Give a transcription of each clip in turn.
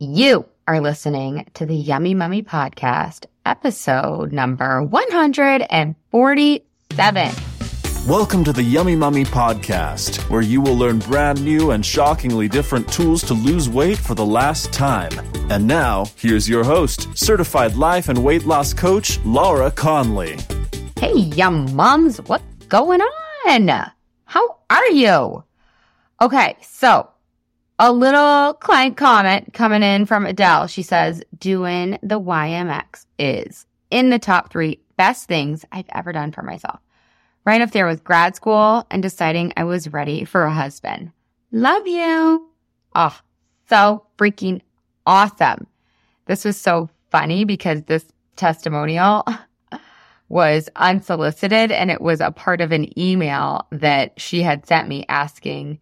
You are listening to the Yummy Mummy Podcast, episode number 147. Welcome to the Yummy Mummy Podcast, where you will learn brand new and shockingly different tools to lose weight for the last time. And now, here's your host, certified life and weight loss coach, Laura Conley. Hey, yum mums, what's going on? How are you? Okay, so a little client comment coming in from Adele. She says, doing the YMX is in the top three best things I've ever done for myself. Right up there with grad school and deciding I was ready for a husband. Love you. Oh, so freaking awesome. This was so funny because this testimonial was unsolicited and it was a part of an email that she had sent me asking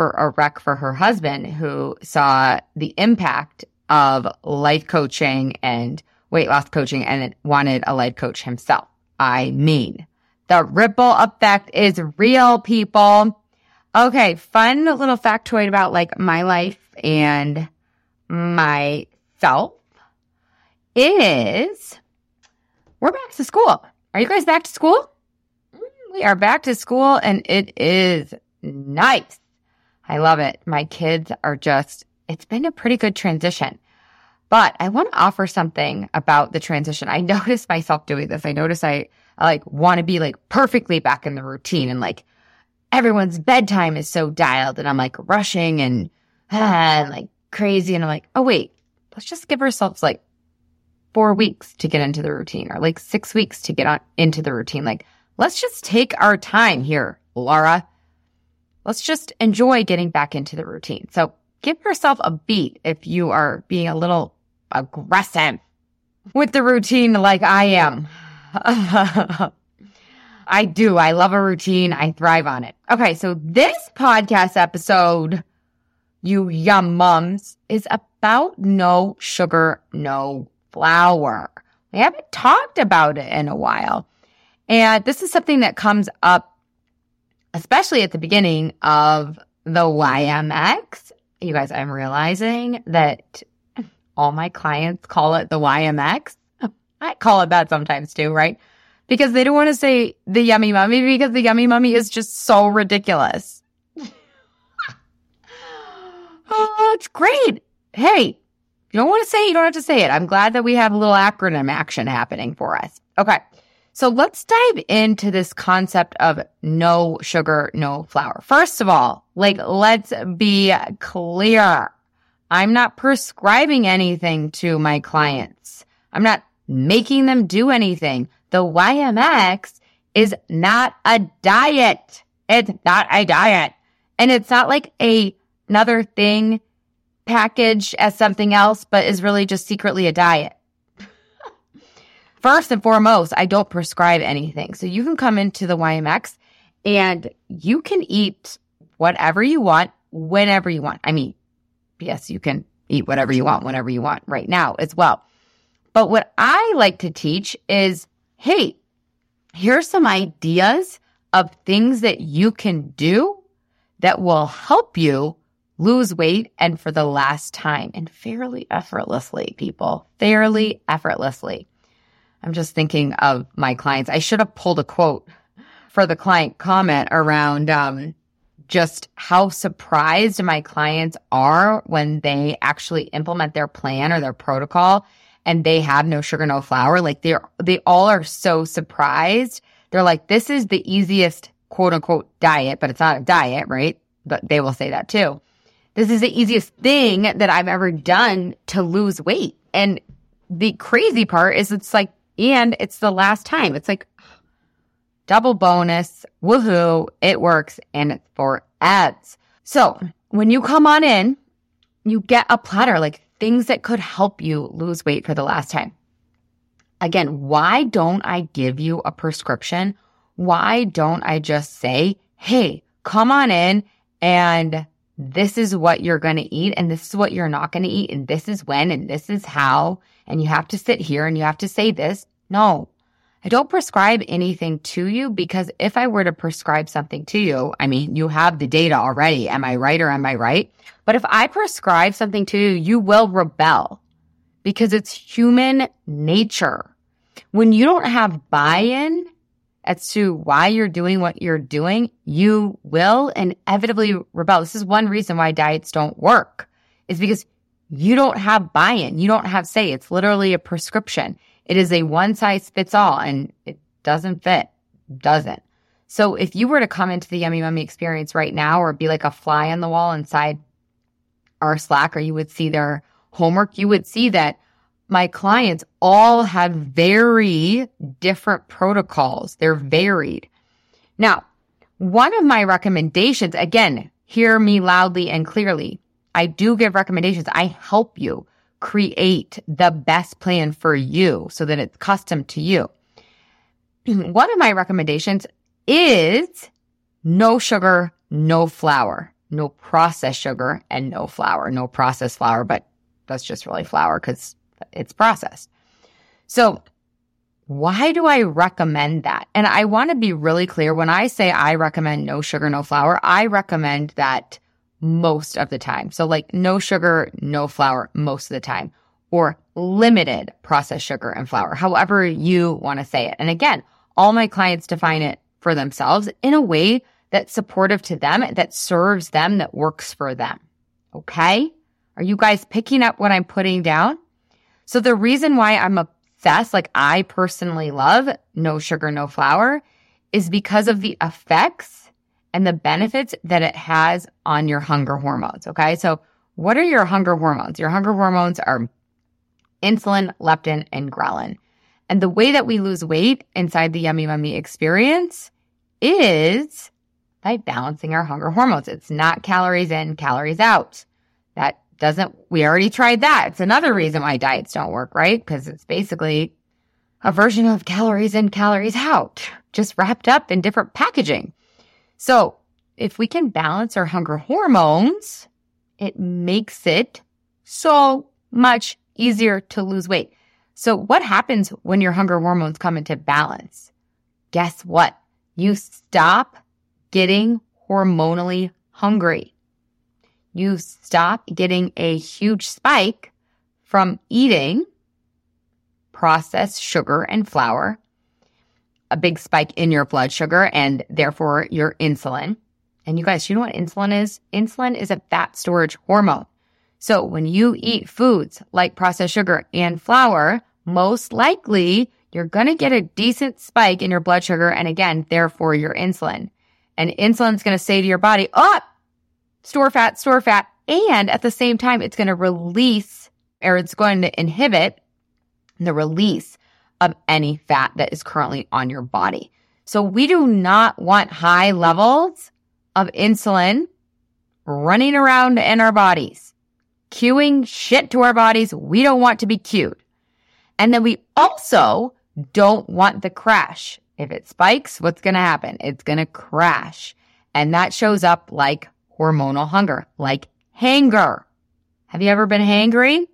for a rec for her husband who saw the impact of life coaching and weight loss coaching and wanted a life coach himself. I mean, the ripple effect is real, people. Okay, fun little factoid about like my life and myself is we're back to school. Are you guys back to school? Mm, we are back to school and it is nice. I love it. My kids are just, it's been a pretty good transition. But I want to offer something about the transition. I notice myself doing this. I notice I, I like want to be like perfectly back in the routine and like everyone's bedtime is so dialed and I'm like rushing and, and like crazy. And I'm like, oh wait, let's just give ourselves like four weeks to get into the routine or like six weeks to get on into the routine. Like, let's just take our time here, Laura. Let's just enjoy getting back into the routine. So give yourself a beat if you are being a little aggressive with the routine like I am. I do. I love a routine. I thrive on it. Okay. So this podcast episode, you yum mums, is about no sugar, no flour. We haven't talked about it in a while. And this is something that comes up especially at the beginning of the YMX. You guys, I'm realizing that all my clients call it the YMX. I call it that sometimes too, right? Because they don't want to say the yummy mummy because the yummy mummy is just so ridiculous. oh, it's great. Hey, you don't want to say it, you don't have to say it. I'm glad that we have a little acronym action happening for us. Okay. So let's dive into this concept of no sugar, no flour. First of all, like, let's be clear. I'm not prescribing anything to my clients. I'm not making them do anything. The YMX is not a diet. It's not a diet. And it's not like a another thing packaged as something else, but is really just secretly a diet. First and foremost, I don't prescribe anything. So you can come into the YMX and you can eat whatever you want, whenever you want. I mean, yes, you can eat whatever you want, whenever you want right now as well. But what I like to teach is, hey, here's some ideas of things that you can do that will help you lose weight and for the last time and fairly effortlessly, people, fairly effortlessly. I'm just thinking of my clients. I should have pulled a quote for the client comment around um, just how surprised my clients are when they actually implement their plan or their protocol and they have no sugar, no flour. Like they're, they all are so surprised. They're like, this is the easiest quote unquote diet, but it's not a diet, right? But they will say that too. This is the easiest thing that I've ever done to lose weight. And the crazy part is it's like and it's the last time. It's like double bonus. Woohoo. It works and it's for ads. So when you come on in, you get a platter, like things that could help you lose weight for the last time. Again, why don't I give you a prescription? Why don't I just say, Hey, come on in and this is what you're going to eat and this is what you're not going to eat and this is when and this is how and you have to sit here and you have to say this. No, I don't prescribe anything to you because if I were to prescribe something to you, I mean, you have the data already. Am I right or am I right? But if I prescribe something to you, you will rebel because it's human nature. When you don't have buy-in as to why you're doing what you're doing, you will inevitably rebel. This is one reason why diets don't work is because you don't have buy-in. You don't have say. It's literally a prescription. It is a one size fits all and it doesn't fit. Doesn't. So if you were to come into the Yummy Mummy experience right now or be like a fly on the wall inside our Slack or you would see their homework, you would see that my clients all have very different protocols. They're varied. Now, one of my recommendations, again, hear me loudly and clearly. I do give recommendations. I help you create the best plan for you so that it's custom to you. One of my recommendations is no sugar, no flour, no processed sugar and no flour, no processed flour, but that's just really flour because it's processed. So why do I recommend that? And I want to be really clear. When I say I recommend no sugar, no flour, I recommend that most of the time. So like no sugar, no flour most of the time or limited processed sugar and flour, however you want to say it. And again, all my clients define it for themselves in a way that's supportive to them, that serves them, that works for them. Okay. Are you guys picking up what I'm putting down? So the reason why I'm obsessed, like I personally love no sugar, no flour is because of the effects and the benefits that it has on your hunger hormones. Okay. So what are your hunger hormones? Your hunger hormones are insulin, leptin, and ghrelin. And the way that we lose weight inside the Yummy Mummy experience is by balancing our hunger hormones. It's not calories in, calories out. That doesn't, we already tried that. It's another reason why diets don't work, right? Because it's basically a version of calories in, calories out, just wrapped up in different packaging. So if we can balance our hunger hormones, it makes it so much easier to lose weight. So what happens when your hunger hormones come into balance? Guess what? You stop getting hormonally hungry you stop getting a huge spike from eating processed sugar and flour, a big spike in your blood sugar and therefore your insulin. And you guys, you know what insulin is? Insulin is a fat storage hormone. So when you eat foods like processed sugar and flour, most likely you're going to get a decent spike in your blood sugar and again, therefore your insulin. And insulin's going to say to your body, oh, store fat, store fat. And at the same time, it's going to release or it's going to inhibit the release of any fat that is currently on your body. So we do not want high levels of insulin running around in our bodies, cueing shit to our bodies. We don't want to be cued. And then we also don't want the crash. If it spikes, what's going to happen? It's going to crash. And that shows up like hormonal hunger, like hanger. Have you ever been hangry?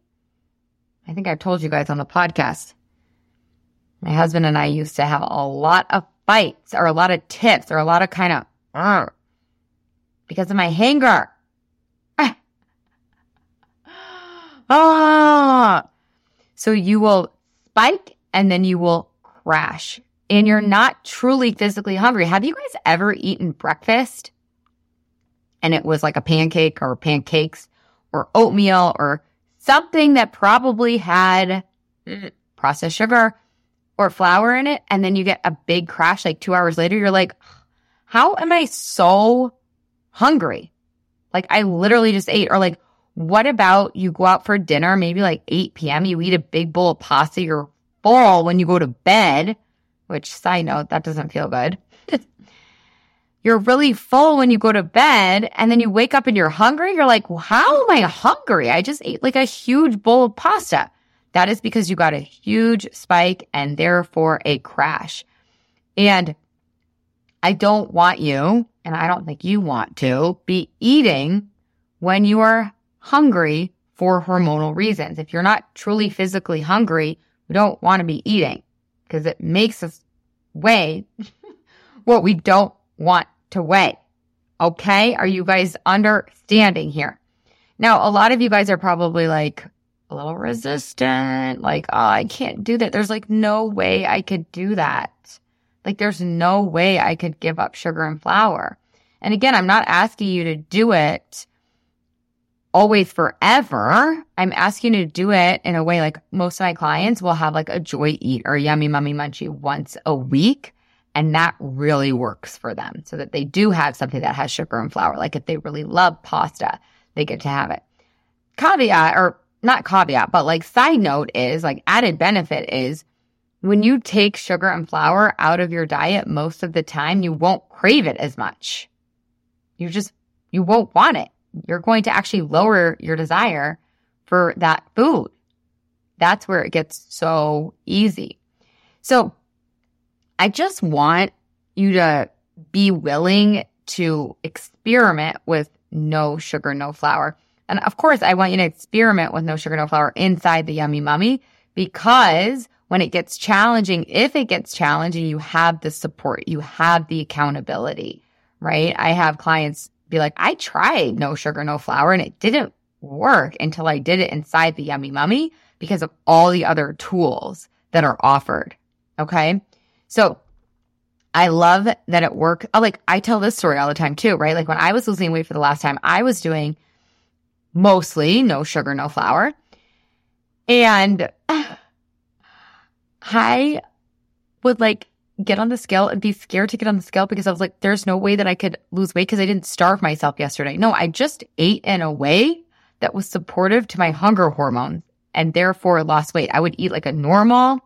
I think I've told you guys on the podcast. My husband and I used to have a lot of fights or a lot of tips or a lot of kind of, uh, because of my hanger. ah. So you will spike and then you will crash and you're not truly physically hungry. Have you guys ever eaten breakfast and it was like a pancake or pancakes or oatmeal or something that probably had processed sugar or flour in it. And then you get a big crash like two hours later. You're like, how am I so hungry? Like I literally just ate. Or like, what about you go out for dinner, maybe like 8 p.m. You eat a big bowl of pasta. You're full when you go to bed, which side note, that doesn't feel good you're really full when you go to bed and then you wake up and you're hungry. You're like, well, how am I hungry? I just ate like a huge bowl of pasta. That is because you got a huge spike and therefore a crash. And I don't want you, and I don't think you want to, be eating when you are hungry for hormonal reasons. If you're not truly physically hungry, we don't want to be eating because it makes us weigh what we don't want to weigh. Okay. Are you guys understanding here? Now, a lot of you guys are probably like a little resistant, like, oh, I can't do that. There's like no way I could do that. Like there's no way I could give up sugar and flour. And again, I'm not asking you to do it always forever. I'm asking you to do it in a way like most of my clients will have like a joy eat or yummy mummy munchie once a week. And that really works for them so that they do have something that has sugar and flour. Like if they really love pasta, they get to have it. Caveat or not caveat, but like side note is like added benefit is when you take sugar and flour out of your diet most of the time, you won't crave it as much. You just, you won't want it. You're going to actually lower your desire for that food. That's where it gets so easy. So I just want you to be willing to experiment with no sugar, no flour. And of course, I want you to experiment with no sugar, no flour inside the yummy mummy because when it gets challenging, if it gets challenging, you have the support, you have the accountability, right? I have clients be like, I tried no sugar, no flour, and it didn't work until I did it inside the Yummy Mummy because of all the other tools that are offered. Okay. So I love that it worked. Oh, like I tell this story all the time too, right? Like when I was losing weight for the last time, I was doing mostly no sugar, no flour. And I would like get on the scale and be scared to get on the scale because I was like, there's no way that I could lose weight because I didn't starve myself yesterday. No, I just ate in a way that was supportive to my hunger hormones and therefore lost weight. I would eat like a normal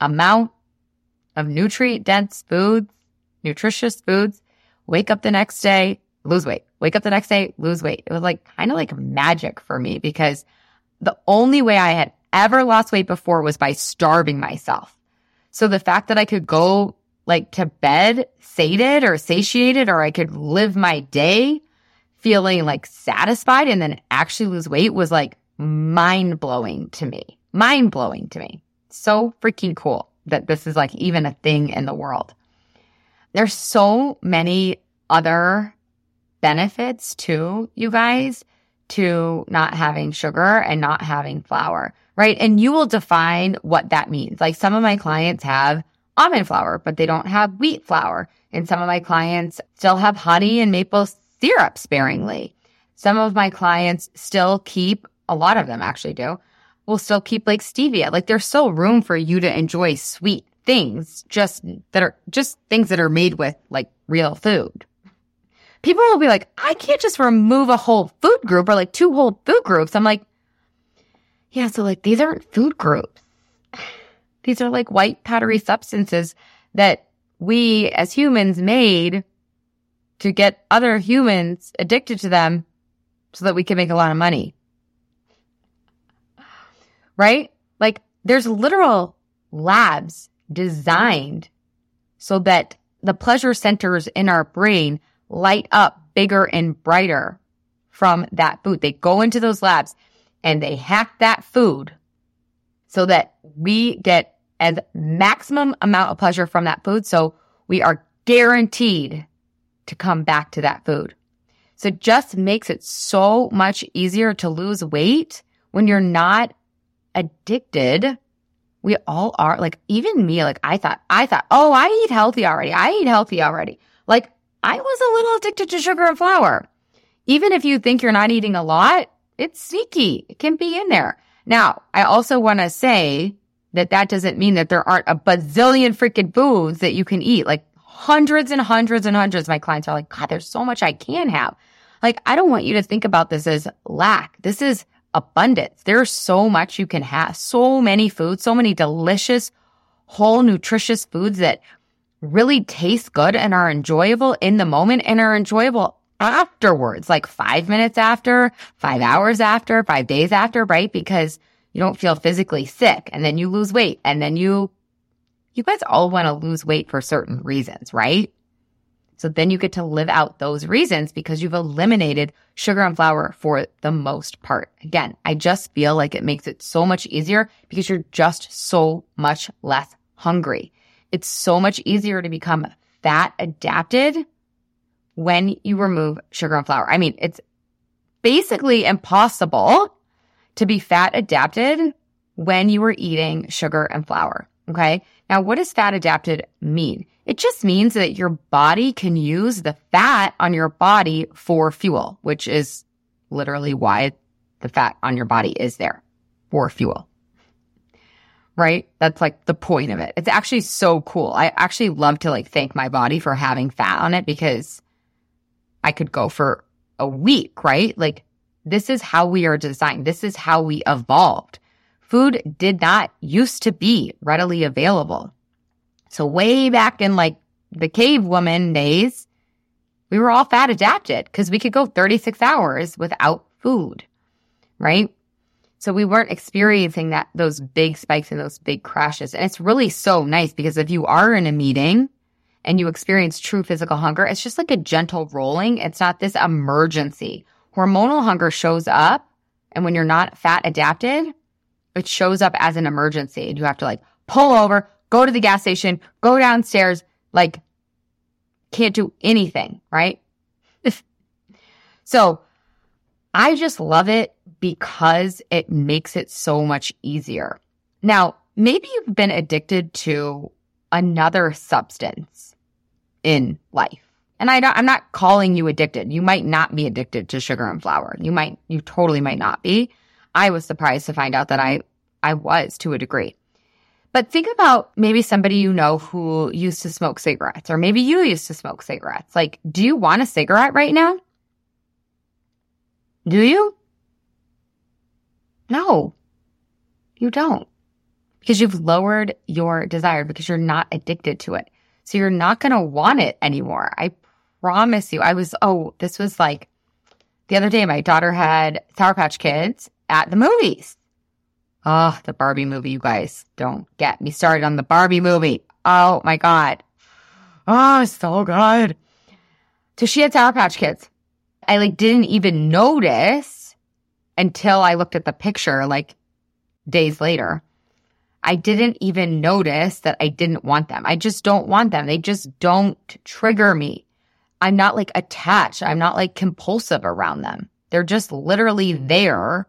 amount of nutrient dense foods, nutritious foods, wake up the next day, lose weight, wake up the next day, lose weight. It was like kind of like magic for me because the only way I had ever lost weight before was by starving myself. So the fact that I could go like to bed sated or satiated, or I could live my day feeling like satisfied and then actually lose weight was like mind blowing to me. Mind blowing to me. So freaking cool that this is like even a thing in the world. There's so many other benefits too, you guys, to not having sugar and not having flour right? And you will define what that means. Like some of my clients have almond flour, but they don't have wheat flour. And some of my clients still have honey and maple syrup sparingly. Some of my clients still keep, a lot of them actually do, will still keep like stevia. Like there's still room for you to enjoy sweet things, just that are just things that are made with like real food. People will be like, I can't just remove a whole food group or like two whole food groups. I'm like, yeah, so like these aren't food groups. These are like white powdery substances that we as humans made to get other humans addicted to them so that we can make a lot of money. Right? Like there's literal labs designed so that the pleasure centers in our brain light up bigger and brighter from that food. They go into those labs and they hack that food so that we get as maximum amount of pleasure from that food. So we are guaranteed to come back to that food. So it just makes it so much easier to lose weight when you're not addicted. We all are like, even me, like I thought, I thought, oh, I eat healthy already. I eat healthy already. Like I was a little addicted to sugar and flour. Even if you think you're not eating a lot, it's sneaky. It can be in there. Now, I also want to say that that doesn't mean that there aren't a bazillion freaking foods that you can eat. Like hundreds and hundreds and hundreds. My clients are like, God, there's so much I can have. Like, I don't want you to think about this as lack. This is abundance. There's so much you can have. So many foods, so many delicious, whole, nutritious foods that really taste good and are enjoyable in the moment and are enjoyable afterwards, like five minutes after, five hours after, five days after, right? Because you don't feel physically sick and then you lose weight and then you, you guys all want to lose weight for certain reasons, right? So then you get to live out those reasons because you've eliminated sugar and flour for the most part. Again, I just feel like it makes it so much easier because you're just so much less hungry. It's so much easier to become fat adapted when you remove sugar and flour. I mean, it's basically impossible to be fat adapted when you are eating sugar and flour. Okay. Now, what does fat adapted mean? It just means that your body can use the fat on your body for fuel, which is literally why the fat on your body is there for fuel. Right? That's like the point of it. It's actually so cool. I actually love to like thank my body for having fat on it because I could go for a week, right? Like this is how we are designed. This is how we evolved. Food did not used to be readily available. So way back in like the cave woman days, we were all fat adapted because we could go 36 hours without food, right? So we weren't experiencing that, those big spikes and those big crashes. And it's really so nice because if you are in a meeting and you experience true physical hunger, it's just like a gentle rolling. It's not this emergency. Hormonal hunger shows up. And when you're not fat adapted, it shows up as an emergency and you have to like pull over, go to the gas station, go downstairs, like can't do anything, right? so I just love it because it makes it so much easier. Now, maybe you've been addicted to another substance in life. And I am not calling you addicted. You might not be addicted to sugar and flour. You might, you totally might not be. I was surprised to find out that I, I was to a degree. But think about maybe somebody you know who used to smoke cigarettes, or maybe you used to smoke cigarettes. Like, do you want a cigarette right now? Do you? No, you don't. Because you've lowered your desire because you're not addicted to it. So you're not going to want it anymore. I promise you. I was, oh, this was like the other day, my daughter had Sour Patch Kids at the movies. Oh, the Barbie movie, you guys. Don't get me started on the Barbie movie. Oh my God. Oh, so good. So she had Sour Patch Kids. I like didn't even notice until I looked at the picture like days later. I didn't even notice that I didn't want them. I just don't want them. They just don't trigger me. I'm not like attached. I'm not like compulsive around them. They're just literally there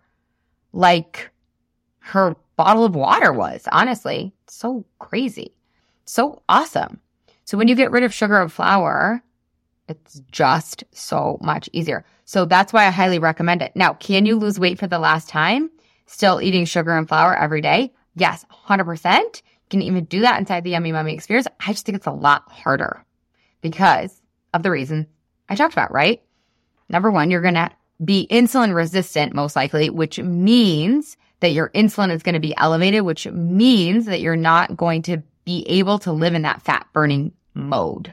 like her bottle of water was, honestly. So crazy. So awesome. So when you get rid of sugar and flour, it's just so much easier. So that's why I highly recommend it. Now, can you lose weight for the last time? Still eating sugar and flour every day? Yes, 100%. You can even do that inside the Yummy Mummy experience. I just think it's a lot harder because of the reason I talked about, right? Number one, you're going to be insulin resistant, most likely, which means that your insulin is going to be elevated, which means that you're not going to be able to live in that fat burning mode,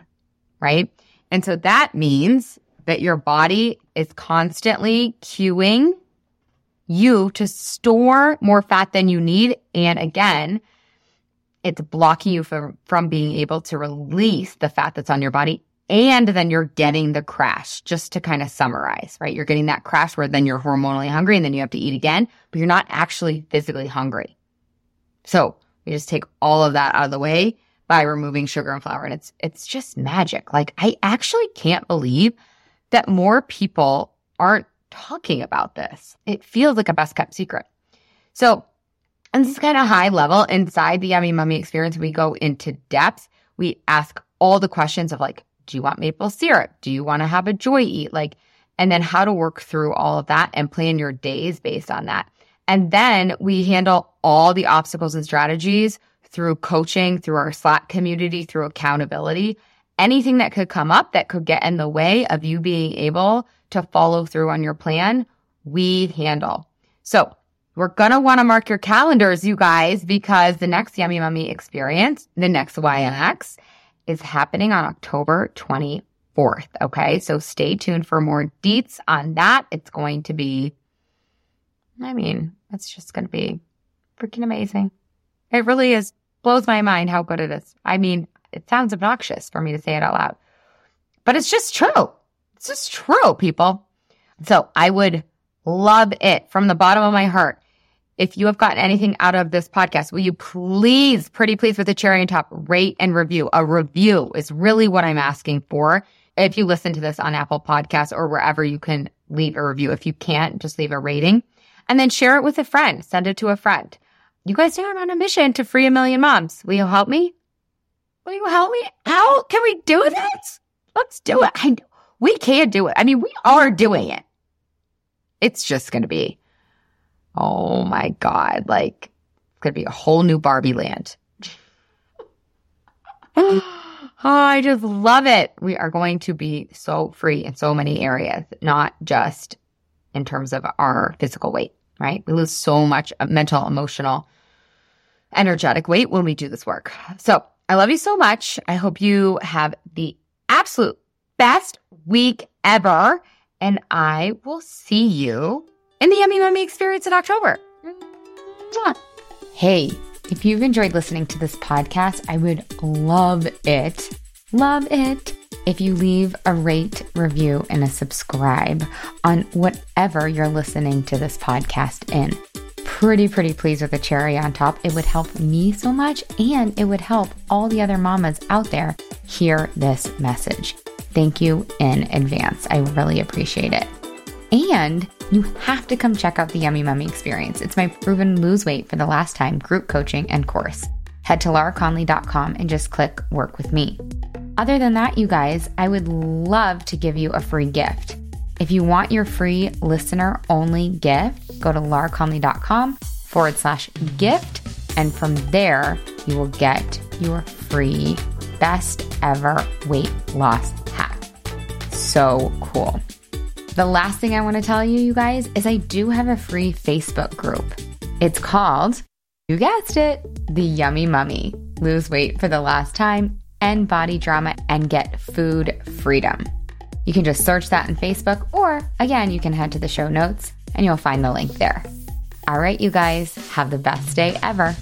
right? And so that means that your body is constantly cueing you to store more fat than you need. And again, it's blocking you from, from being able to release the fat that's on your body. And then you're getting the crash, just to kind of summarize, right? You're getting that crash where then you're hormonally hungry and then you have to eat again, but you're not actually physically hungry. So we just take all of that out of the way by removing sugar and flour. And it's, it's just magic. Like I actually can't believe that more people aren't talking about this. It feels like a best kept secret. So, and this is kind of high level inside the Yummy Mummy experience. We go into depth. We ask all the questions of like, do you want maple syrup? Do you want to have a joy eat? Like, and then how to work through all of that and plan your days based on that. And then we handle all the obstacles and strategies through coaching, through our Slack community, through accountability. Anything that could come up that could get in the way of you being able to follow through on your plan, we handle. So we're going to want to mark your calendars, you guys, because the next Yummy Mummy experience, the next YMX, is happening on October 24th. Okay. So stay tuned for more deets on that. It's going to be, I mean, it's just going to be freaking amazing. It really is, blows my mind how good it is. I mean, it sounds obnoxious for me to say it out loud, but it's just true. It's just true, people. So I would love it from the bottom of my heart if you have gotten anything out of this podcast, will you please, pretty please with the cherry on top, rate and review? A review is really what I'm asking for. If you listen to this on Apple Podcasts or wherever you can leave a review. If you can't, just leave a rating and then share it with a friend. Send it to a friend. You guys are on a mission to free a million moms. Will you help me? Will you help me? How can we do this? Let's do it. I, we can do it. I mean, we are doing it. It's just going to be, oh my God, like it's going to be a whole new Barbie land. oh, I just love it. We are going to be so free in so many areas, not just in terms of our physical weight, right? We lose so much uh, mental, emotional, energetic weight when we do this work. So I love you so much. I hope you have the absolute best week ever. And I will see you in the Yummy Mummy experience in October. Hey, if you've enjoyed listening to this podcast, I would love it, love it if you leave a rate, review, and a subscribe on whatever you're listening to this podcast in. Pretty, pretty pleased with the cherry on top. It would help me so much and it would help all the other mamas out there hear this message. Thank you in advance. I really appreciate it. And you have to come check out the Yummy Mummy experience. It's my proven lose weight for the last time group coaching and course. Head to lauraconley.com and just click work with me. Other than that, you guys, I would love to give you a free gift. If you want your free listener only gift, go to lauraconley.com forward slash gift. And from there, you will get your free best ever weight loss hack. So cool. The last thing I want to tell you, you guys, is I do have a free Facebook group. It's called, you guessed it, The Yummy Mummy. Lose weight for the last time end body drama, and get food freedom. You can just search that in Facebook, or again, you can head to the show notes and you'll find the link there. All right, you guys, have the best day ever.